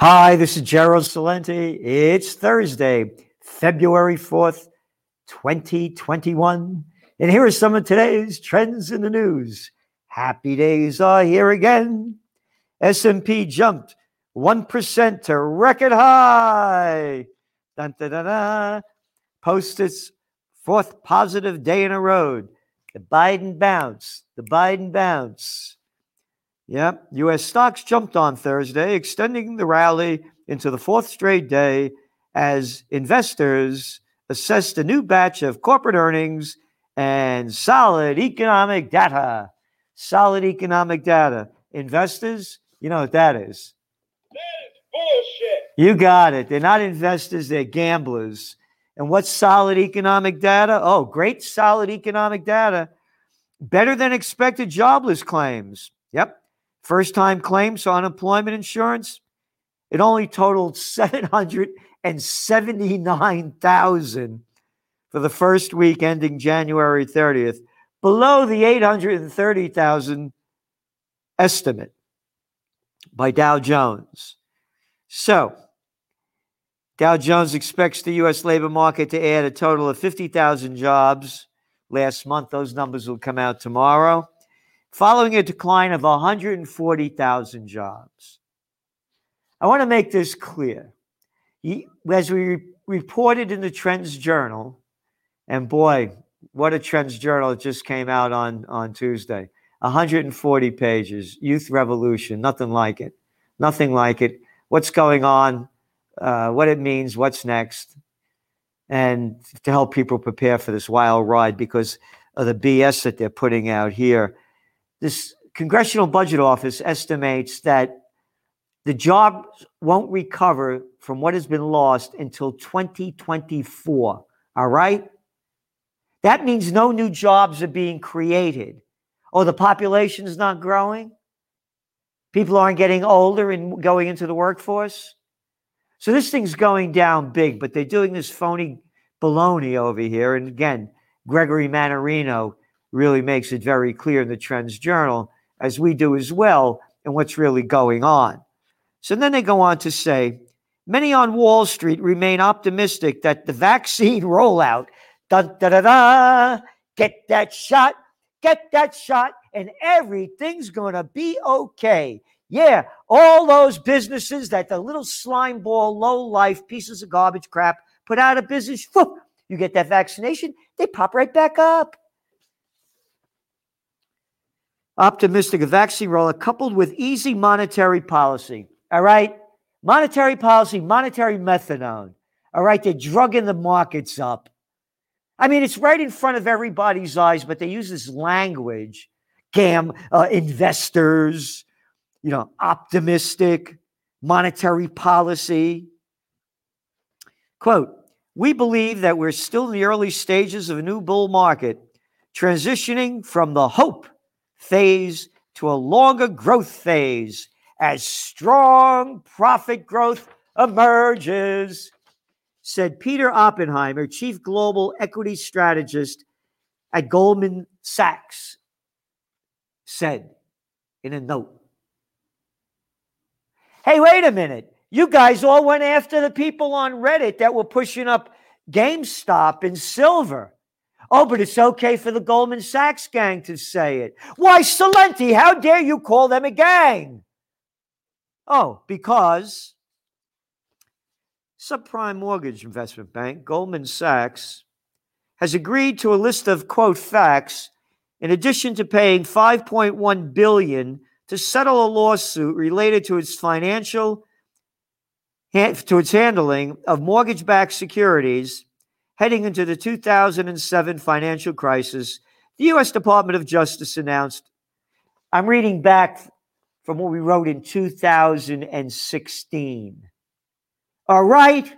Hi, this is Gerald Celente. It's Thursday, February 4th, 2021. And here are some of today's trends in the news. Happy days are here again. S&P jumped 1% to record high. Dun, dun, dun, dun. Post its fourth positive day in a row. The Biden bounce. The Biden bounce. Yep. U.S. stocks jumped on Thursday, extending the rally into the fourth straight day as investors assessed a new batch of corporate earnings and solid economic data. Solid economic data. Investors, you know what that is. That is bullshit. You got it. They're not investors, they're gamblers. And what's solid economic data? Oh, great solid economic data. Better than expected jobless claims. Yep. First time claims for unemployment insurance, it only totaled 779,000 for the first week ending January 30th, below the 830,000 estimate by Dow Jones. So, Dow Jones expects the U.S. labor market to add a total of 50,000 jobs last month. Those numbers will come out tomorrow following a decline of 140,000 jobs. I want to make this clear. As we reported in the Trends Journal, and boy, what a Trends Journal it just came out on, on Tuesday 140 pages, Youth Revolution, nothing like it. Nothing like it. What's going on, uh, what it means, what's next, and to help people prepare for this wild ride because of the BS that they're putting out here this Congressional Budget Office estimates that the jobs won't recover from what has been lost until 2024. All right? That means no new jobs are being created. Oh, the population is not growing? People aren't getting older and going into the workforce? So this thing's going down big, but they're doing this phony baloney over here. And again, Gregory Mannarino really makes it very clear in the Trends Journal, as we do as well, and what's really going on. So then they go on to say many on Wall Street remain optimistic that the vaccine rollout, da da da da, get that shot, get that shot, and everything's going to be okay. Yeah, all those businesses that the little slime ball, low life pieces of garbage crap put out of business, whoop, you get that vaccination, they pop right back up optimistic of vaccine rollout coupled with easy monetary policy. All right? Monetary policy, monetary methadone. All right? They're drugging the markets up. I mean, it's right in front of everybody's eyes, but they use this language gam, uh, investors, you know, optimistic, monetary policy. Quote, we believe that we're still in the early stages of a new bull market, transitioning from the hope phase to a longer growth phase as strong profit growth emerges, said Peter Oppenheimer, chief global equity strategist at Goldman Sachs, said in a note. Hey, wait a minute. You guys all went after the people on Reddit that were pushing up GameStop and silver. Oh, but it's okay for the Goldman Sachs gang to say it. Why, Celente, how dare you call them a gang? Oh, because Subprime Mortgage Investment Bank, Goldman Sachs, has agreed to a list of quote facts in addition to paying 5.1 billion to settle a lawsuit related to its financial to its handling of mortgage-backed securities heading into the 2007 financial crisis, the U.S. Department of Justice announced. I'm reading back from what we wrote in 2016. All right.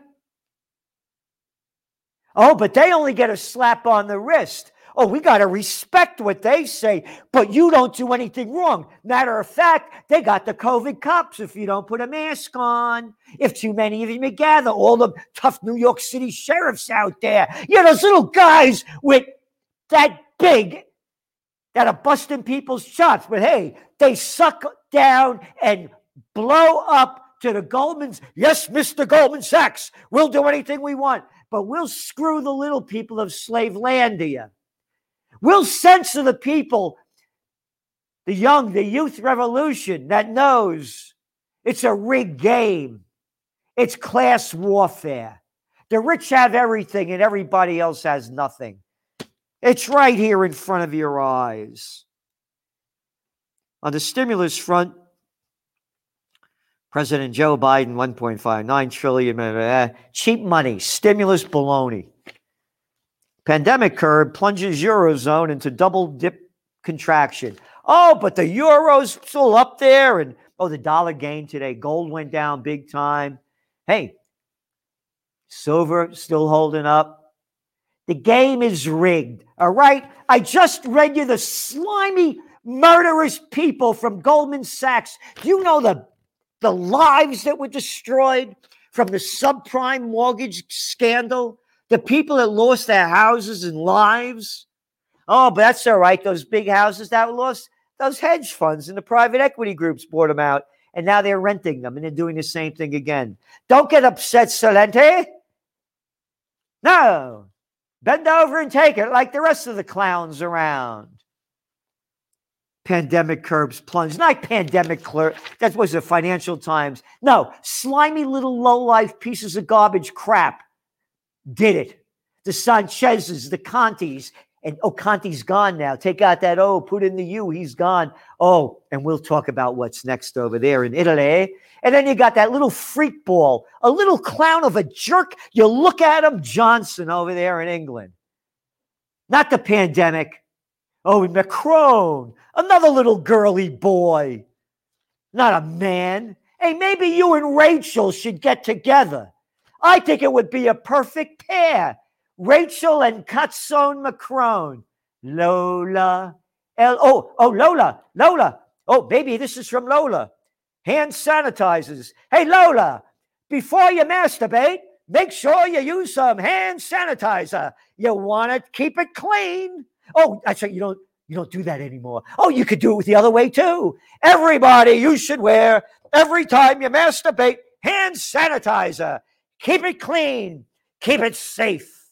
Oh, but they only get a slap on the wrist. Oh, we got to respect what they say, but you don't do anything wrong. Matter of fact, they got the COVID cops if you don't put a mask on. If too many of you gather, all the tough New York City sheriffs out there, yeah, those little guys with that big that are busting people's shots. But hey, they suck down and blow up to the Goldmans. Yes, Mr. Goldman Sachs, we'll do anything we want, but we'll screw the little people of Slavelandia. We'll censor the people, the young, the youth revolution that knows it's a rigged game. It's class warfare. The rich have everything and everybody else has nothing. It's right here in front of your eyes. On the stimulus front, President Joe Biden, 1.59 trillion, uh, cheap money, stimulus baloney. Pandemic curve plunges Eurozone into double dip contraction. Oh, but the Euro's still up there. And oh, the dollar gained today. Gold went down big time. Hey, silver still holding up. The game is rigged. All right. I just read you the slimy, murderous people from Goldman Sachs. Do you know the the lives that were destroyed from the subprime mortgage scandal, the people that lost their houses and lives. Oh, but that's all right. Those big houses that were lost, those hedge funds and the private equity groups bought them out. And now they're renting them and they're doing the same thing again. Don't get upset, Celente. No. Bend over and take it like the rest of the clowns around pandemic curbs plunge. Not pandemic clerk. That was the Financial Times. No, slimy little low-life pieces of garbage crap did it. The Sanchez's, the Contis, and oh, Conti's gone now. Take out that O, put in the U, he's gone. Oh, and we'll talk about what's next over there in Italy. And then you got that little freak ball, a little clown of a jerk. You look at him, Johnson over there in England. Not the pandemic. Oh, Macron, another little girly boy, not a man. Hey, maybe you and Rachel should get together. I think it would be a perfect pair. Rachel and Cutson Macron. Lola. L- oh, oh, Lola, Lola. Oh, baby, this is from Lola. Hand sanitizers. Hey, Lola, before you masturbate, make sure you use some hand sanitizer. You want to keep it clean. Oh, actually, you don't you don't do that anymore. Oh, you could do it the other way too. Everybody, you should wear every time you masturbate hand sanitizer. Keep it clean. Keep it safe.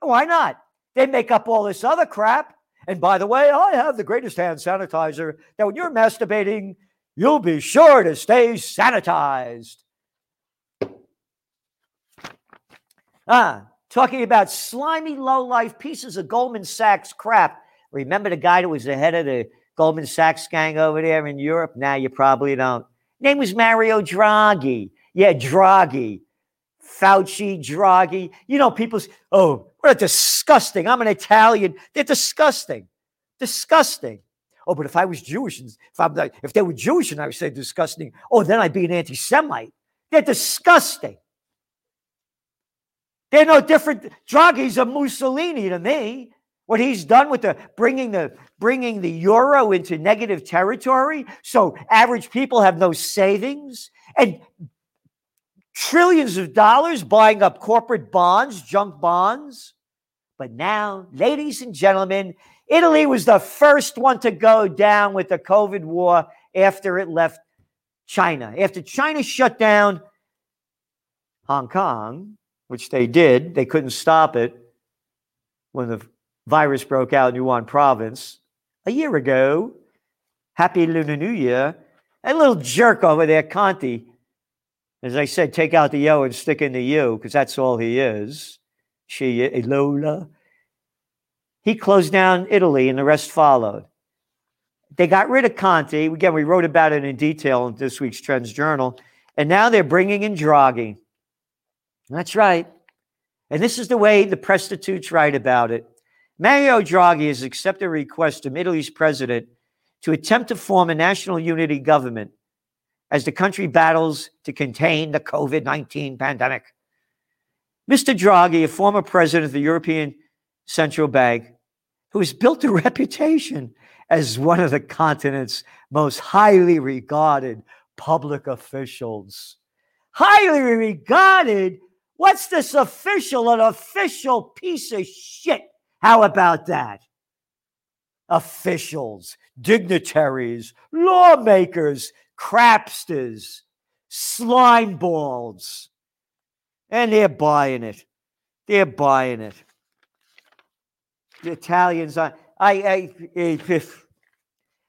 Why not? They make up all this other crap. And by the way, I have the greatest hand sanitizer that when you're masturbating, you'll be sure to stay sanitized. Ah, talking about slimy, low life pieces of Goldman Sachs crap. Remember the guy that was the head of the Goldman Sachs gang over there in Europe? Now you probably don't. Name was Mario Draghi. Yeah, Draghi. Fauci, Draghi. You know, people, oh, what a disgusting. I'm an Italian. They're disgusting. Disgusting. Oh, but if I was Jewish, and if, I'm if they were Jewish and I would say disgusting, oh, then I'd be an anti Semite. They're disgusting. They're no different. Draghi's a Mussolini to me. What he's done with the bringing the bringing the euro into negative territory, so average people have no savings, and trillions of dollars buying up corporate bonds, junk bonds. But now, ladies and gentlemen, Italy was the first one to go down with the COVID war after it left China. After China shut down Hong Kong, which they did. They couldn't stop it when the virus broke out in Yunnan province a year ago. Happy Lunar New Year. That little jerk over there, Conti, as I said, take out the O and stick in the U because that's all he is. She, Lola. He closed down Italy and the rest followed. They got rid of Conti. Again, we wrote about it in detail in this week's Trends Journal. And now they're bringing in Draghi. That's right. And this is the way the prostitutes write about it. Mario Draghi has accepted a request from Italy's president to attempt to form a national unity government as the country battles to contain the COVID 19 pandemic. Mr. Draghi, a former president of the European Central Bank, who has built a reputation as one of the continent's most highly regarded public officials. Highly regarded What's this official? An official piece of shit. How about that? Officials, dignitaries, lawmakers, crapsters, slime balls. And they're buying it. They're buying it. The Italians, I, I, I if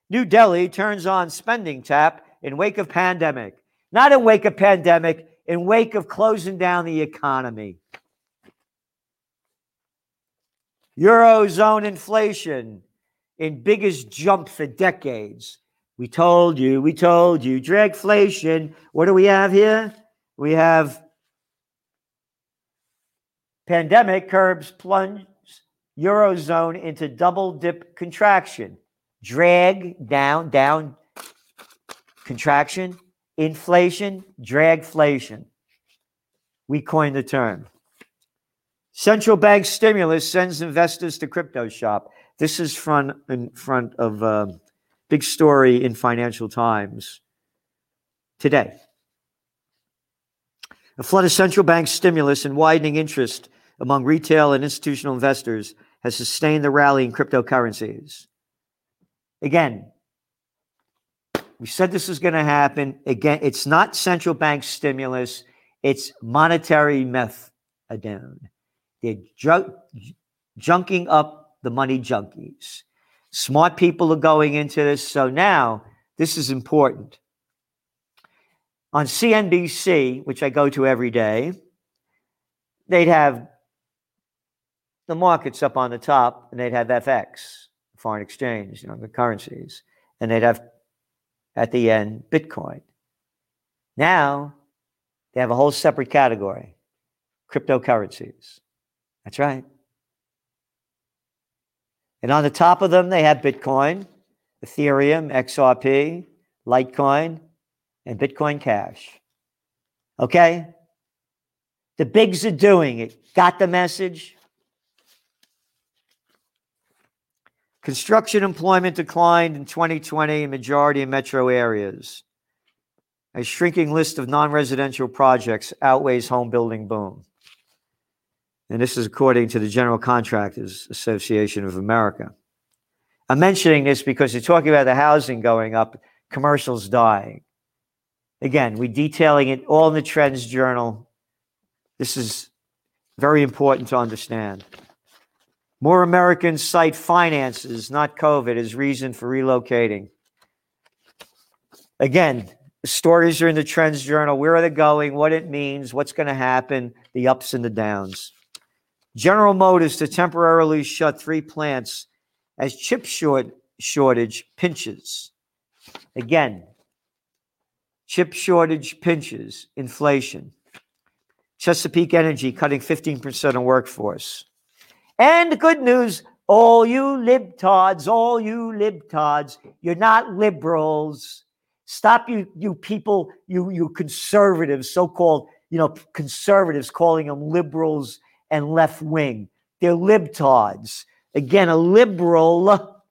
New Delhi turns on spending tap in wake of pandemic. Not in wake of pandemic, in wake of closing down the economy. Eurozone inflation in biggest jump for decades. We told you, we told you, dragflation. What do we have here? We have pandemic curbs plunge Eurozone into double dip contraction. Drag down, down, contraction, inflation, dragflation. We coined the term. Central bank stimulus sends investors to crypto shop. This is front in front of uh, big story in Financial Times today. A flood of central bank stimulus and widening interest among retail and institutional investors has sustained the rally in cryptocurrencies. Again, we said this is going to happen. Again, it's not central bank stimulus, it's monetary methadone. They're ju- junking up the money junkies. Smart people are going into this. So now this is important. On CNBC, which I go to every day, they'd have the markets up on the top and they'd have FX, foreign exchange, you know, the currencies, and they'd have at the end Bitcoin. Now they have a whole separate category cryptocurrencies. That's right. And on the top of them, they have Bitcoin, Ethereum, XRP, Litecoin, and Bitcoin Cash. Okay? The bigs are doing it. Got the message? Construction employment declined in 2020 in majority of metro areas. A shrinking list of non residential projects outweighs home building boom. And this is according to the General Contractors Association of America. I'm mentioning this because you're talking about the housing going up, commercials dying. Again, we're detailing it all in the Trends Journal. This is very important to understand. More Americans cite finances, not COVID, as reason for relocating. Again, the stories are in the Trends Journal. Where are they going? What it means? What's going to happen? The ups and the downs. General Motors to temporarily shut three plants as chip short shortage pinches. Again, chip shortage pinches inflation. Chesapeake Energy cutting 15% of workforce. And good news, all you libtards, all you libtards, you're not liberals. Stop you, you people, you, you conservatives, so-called, you know, conservatives calling them liberals and left wing. They're libtards. Again, a liberal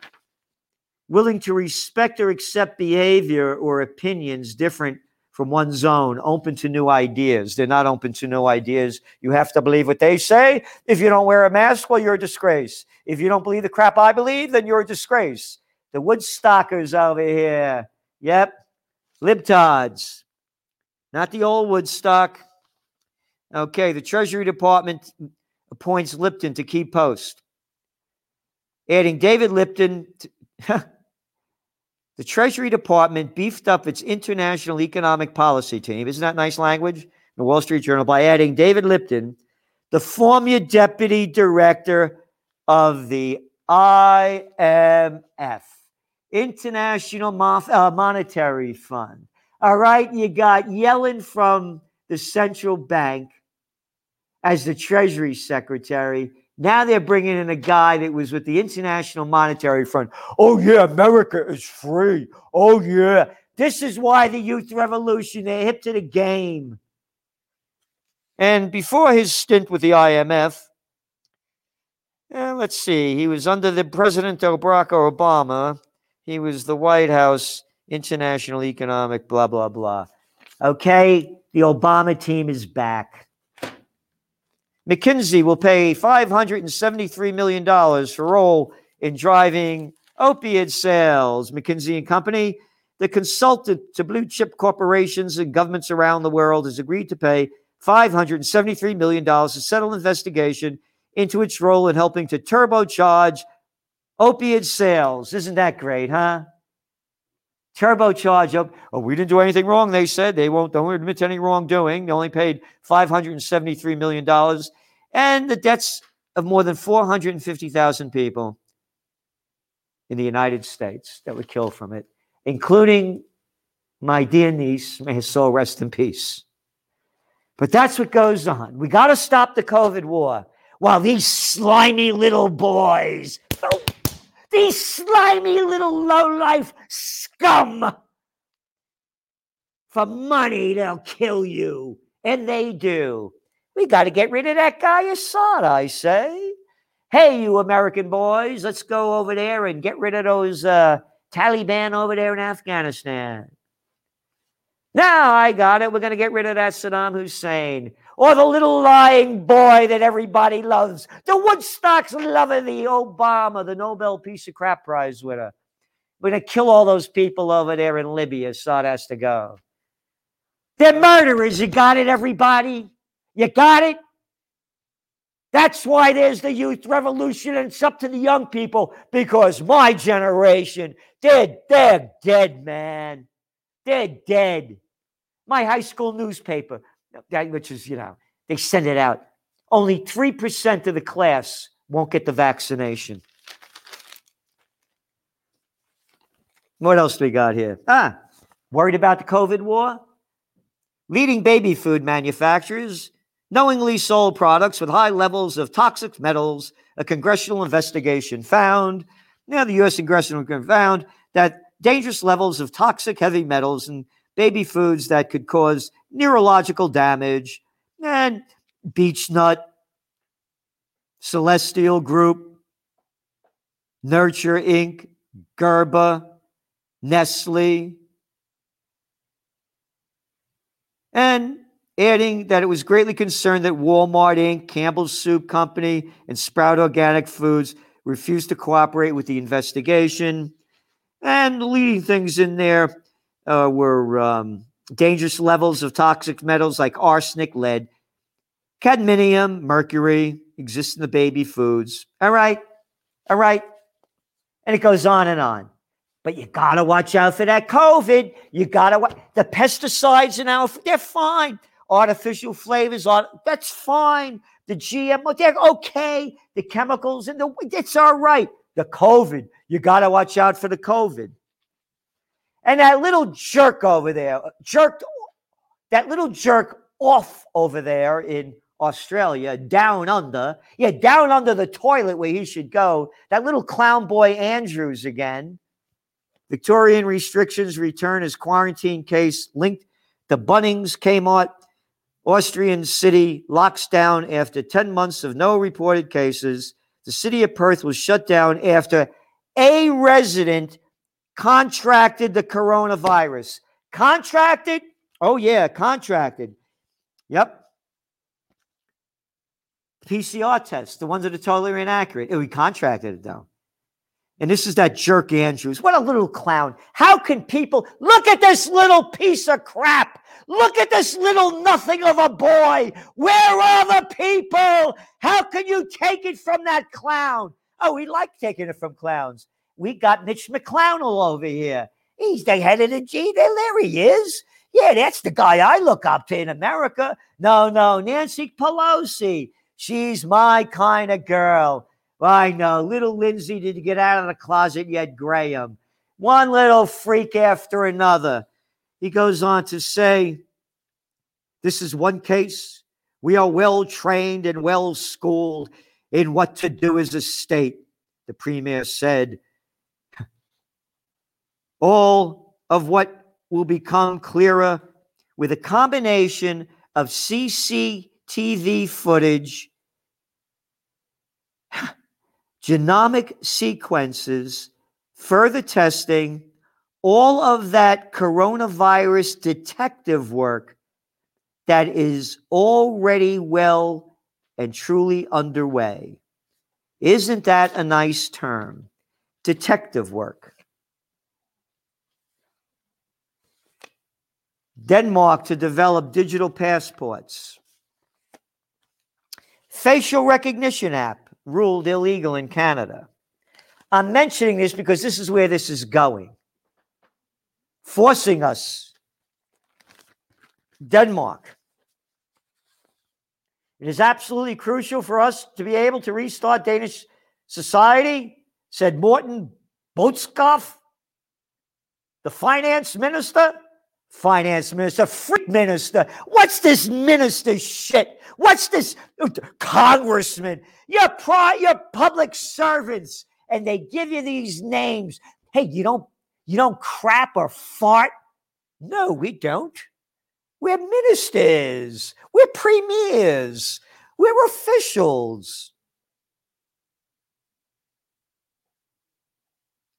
willing to respect or accept behavior or opinions different from one's own, open to new ideas. They're not open to new ideas. You have to believe what they say. If you don't wear a mask, well, you're a disgrace. If you don't believe the crap I believe, then you're a disgrace. The Woodstockers over here. Yep. Libtards. Not the old Woodstock. Okay, the Treasury Department appoints Lipton to key post, adding David Lipton. To, The Treasury Department beefed up its international economic policy team. Isn't that nice language? The Wall Street Journal by adding David Lipton, the former deputy director of the IMF, International uh, Monetary Fund. All right, you got Yellen from the central bank as the Treasury Secretary. Now they're bringing in a guy that was with the International Monetary Fund. Oh, yeah, America is free. Oh, yeah. This is why the youth revolution, they're hip to the game. And before his stint with the IMF, eh, let's see, he was under the President Barack Obama. He was the White House International Economic, blah, blah, blah. Okay, the Obama team is back. McKinsey will pay $573 million for role in driving opiate sales. McKinsey and Company, the consultant to blue chip corporations and governments around the world has agreed to pay $573 million to settle investigation into its role in helping to turbocharge opiate sales. Isn't that great, huh? Turbocharge up. Oh, we didn't do anything wrong, they said. They won't don't admit to any wrongdoing. They only paid $573 million. And the debts of more than 450,000 people in the United States that were killed from it, including my dear niece, may his soul rest in peace. But that's what goes on. We got to stop the COVID war while these slimy little boys, these slimy little low-life scum, for money, they'll kill you. And they do. We got to get rid of that guy Assad, I say. Hey, you American boys, let's go over there and get rid of those uh, Taliban over there in Afghanistan. Now I got it. We're going to get rid of that Saddam Hussein or the little lying boy that everybody loves. The Woodstocks loving the Obama, the Nobel Peace of Crap Prize winner. We're going to kill all those people over there in Libya. Assad has to go. They're murderers. You got it, everybody? You got it? That's why there's the youth revolution, and it's up to the young people because my generation, they're, they're dead, man. They're dead. My high school newspaper, that, which is, you know, they send it out. Only 3% of the class won't get the vaccination. What else do we got here? Ah, worried about the COVID war? Leading baby food manufacturers knowingly sold products with high levels of toxic metals. A congressional investigation found, now the U.S. congressional found that dangerous levels of toxic heavy metals in baby foods that could cause neurological damage and Beech-Nut, Celestial Group, Nurture Inc., Gerber, Nestle, and adding that it was greatly concerned that Walmart Inc., Campbell's Soup Company, and Sprout Organic Foods refused to cooperate with the investigation. And leading things in there uh, were um, dangerous levels of toxic metals like arsenic, lead, cadmium, mercury exist in the baby foods. All right. All right. And it goes on and on. But you got to watch out for that COVID. You got to watch the pesticides and now they're fine. Artificial flavors, are that's fine. The GMO, they're okay. The chemicals and the it's all right. The COVID, you got to watch out for the COVID. And that little jerk over there, jerked that little jerk off over there in Australia, down under, yeah, down under the toilet where he should go. That little clown boy Andrews again Victorian restrictions return as quarantine case linked to Bunnings Kmart. Austrian city locks down after 10 months of no reported cases. The city of Perth was shut down after a resident contracted the coronavirus. Contracted? Oh, yeah, contracted. Yep. PCR test, the ones that are totally inaccurate. He contracted it, though. And this is that jerk Andrews. What a little clown. How can people look at this little piece of crap? Look at this little nothing of a boy. Where are the people? How can you take it from that clown? Oh, we like taking it from clowns. We got Mitch McClownell over here. He's the head of the G. There he is. Yeah, that's the guy I look up to in America. No, no, Nancy Pelosi. She's my kind of girl. I know. Little Lindsay did you get out of the closet yet, Graham. One little freak after another. He goes on to say, This is one case. We are well trained and well schooled in what to do as a state, the premier said. All of what will become clearer with a combination of CCTV footage genomic sequences, further testing, all of that coronavirus detective work that is already well and truly underway. Isn't that a nice term? Detective work. Denmark to develop digital passports. Facial recognition app ruled illegal in Canada. I'm mentioning this because this is where this is going, forcing us. Denmark. It is absolutely crucial for us to be able to restart Danish society, said Morten Bødskov, the finance minister. Finance minister, freak minister. What's this minister shit? What's this uh, congressman? You're, pri- you're public servants, and they give you these names. Hey, you don't you don't crap or fart? No, we don't. We're ministers. We're premiers. We're officials.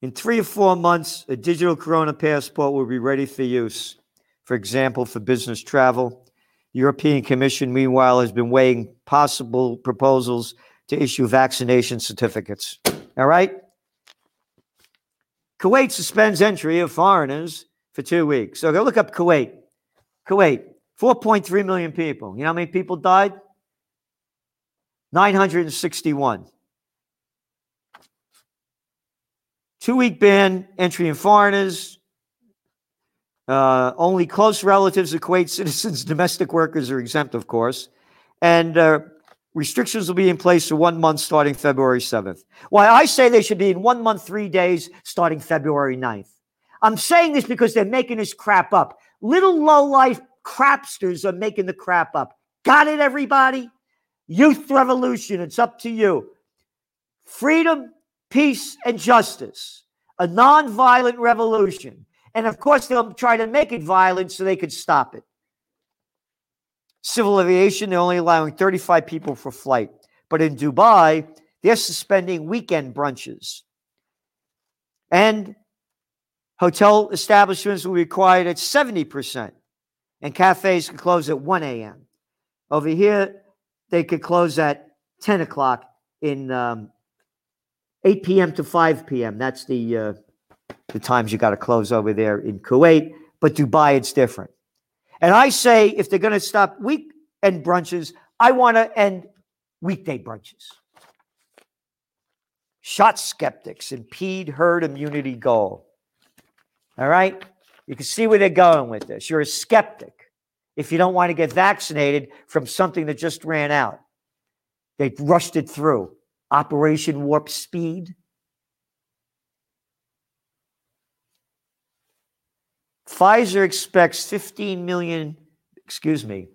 In three or four months, a digital Corona passport will be ready for use. For example, for business travel. The European Commission, meanwhile, has been weighing possible proposals to issue vaccination certificates. All right? Kuwait suspends entry of foreigners for two weeks. So go look up Kuwait. Kuwait, 4.3 million people. You know how many people died? 961. Two week ban, entry in foreigners. Uh, only close relatives of Kuwait citizens, domestic workers are exempt, of course. And uh, restrictions will be in place for one month starting February 7th. Why I say they should be in one month, three days starting February 9th. I'm saying this because they're making this crap up. Little low life crapsters are making the crap up. Got it, everybody? Youth revolution, it's up to you. Freedom, peace, and justice. A nonviolent revolution. And of course, they'll try to make it violent so they could stop it. Civil aviation, they're only allowing 35 people for flight. But in Dubai, they're suspending weekend brunches. And hotel establishments will be required at 70%. And cafes can close at 1 a.m. Over here, they could close at 10 o'clock in um, 8 p.m. to 5 p.m. That's the uh, the times you got to close over there in Kuwait. But Dubai, it's different. And I say if they're going to stop weekend brunches, I want to end weekday brunches. Shot skeptics impede herd immunity goal. All right? You can see where they're going with this. You're a skeptic if you don't want to get vaccinated from something that just ran out. They rushed it through. Operation Warp Speed. Pfizer expects 15 million, excuse me,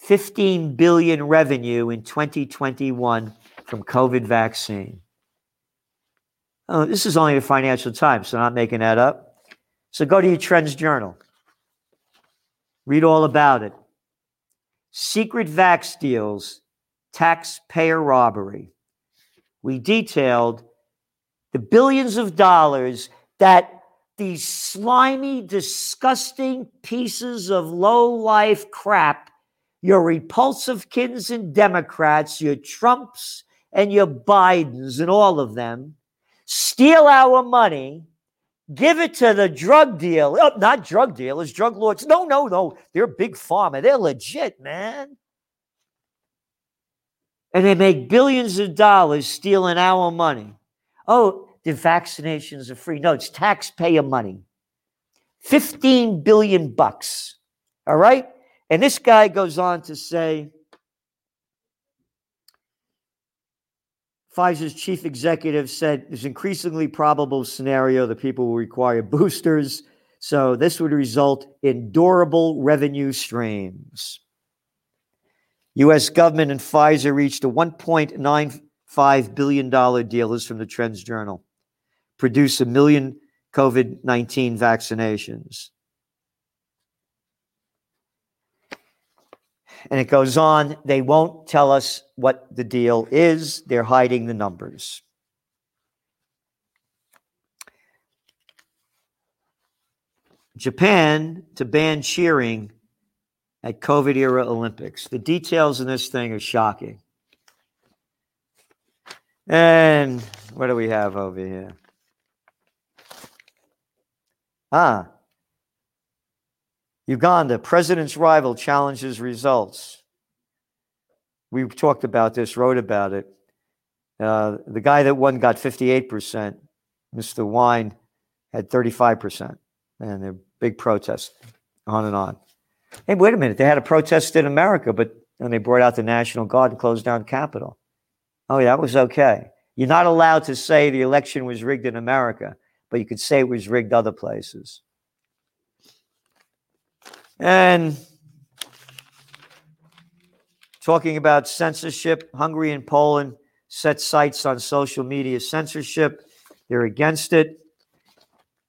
15 billion revenue in 2021 from COVID vaccine. Oh, this is only the Financial Times, so I'm not making that up. So go to your Trends Journal. Read all about it. Secret vax deals, taxpayer robbery. We detailed the billions of dollars that these slimy, disgusting pieces of low life crap, your repulsive kins and Democrats, your Trumps and your Bidens and all of them, steal our money, give it to the drug deal. Oh, not drug dealers, drug lords. No, no, no. They're big pharma. They're legit, man. And they make billions of dollars stealing our money. Oh, the vaccinations are free. No, it's taxpayer money. 15 billion bucks. All right? And this guy goes on to say Pfizer's chief executive said there's increasingly probable scenario that people will require boosters. So this would result in durable revenue streams. US government and Pfizer reached a $1.95 billion deal. This from the Trends Journal produce a million COVID 19 vaccinations. And it goes on, they won't tell us what the deal is, they're hiding the numbers. Japan to ban cheering at COVID era Olympics. The details in this thing are shocking. And what do we have over here? 啊。Ah. ah.，Uganda, president's rival challenges results. We talked about this, wrote about it. Uh, the guy that won got 58%. Mr. Wine had 35%. And a big protest, on and on. Hey, wait a minute. They had a protest in America, but when they brought out the National Guard and closed down Capitol. Oh, yeah, that was okay. You're not allowed to say the election was rigged in America, but you could say it was rigged other places. And talking about censorship, Hungary and Poland set sights on social media censorship. They're against it.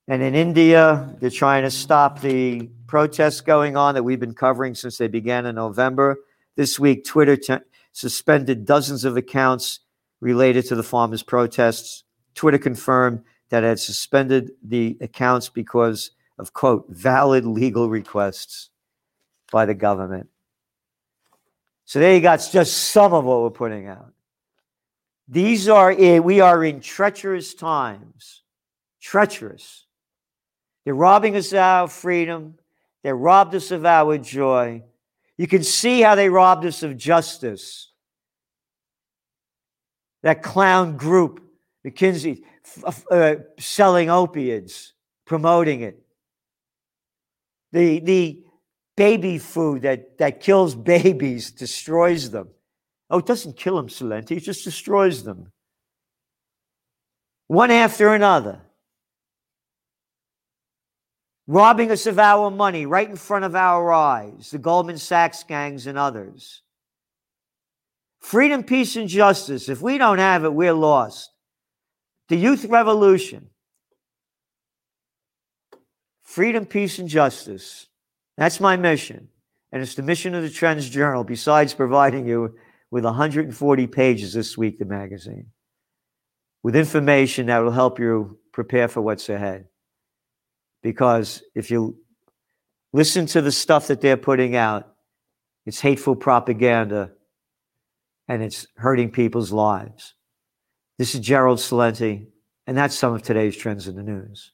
And in India, they're trying to stop the protests going on that we've been covering since they began in November. This week, Twitter t- suspended dozens of accounts related to the farmers' protests. Twitter confirmed that had suspended the accounts because of, quote, valid legal requests by the government. So there you got just some of what we're putting out. These are, we are in treacherous times. Treacherous. They're robbing us of our freedom. They robbed us of our joy. You can see how they robbed us of justice. That clown group, McKinsey, uh, selling opiates, promoting it. The, the baby food that, that kills babies, destroys them. Oh, it doesn't kill them, Celente, it just destroys them. One after another. Robbing us of our money right in front of our eyes, the Goldman Sachs gangs and others. Freedom, peace, and justice. If we don't have it, we're lost. The youth revolution. Freedom, peace, and justice. That's my mission. And it's the mission of the Trends Journal, besides providing you with 140 pages this week, the magazine, with information that will help you prepare for what's ahead. Because if you listen to the stuff that they're putting out, it's hateful propaganda and it's hurting people's lives. This is Gerald Celente, and that's some of today's trends in the news.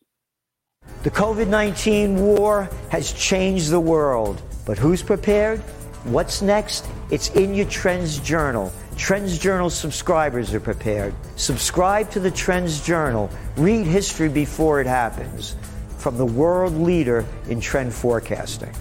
The COVID 19 war has changed the world, but who's prepared? What's next? It's in your Trends Journal. Trends Journal subscribers are prepared. Subscribe to the Trends Journal. Read history before it happens from the world leader in trend forecasting.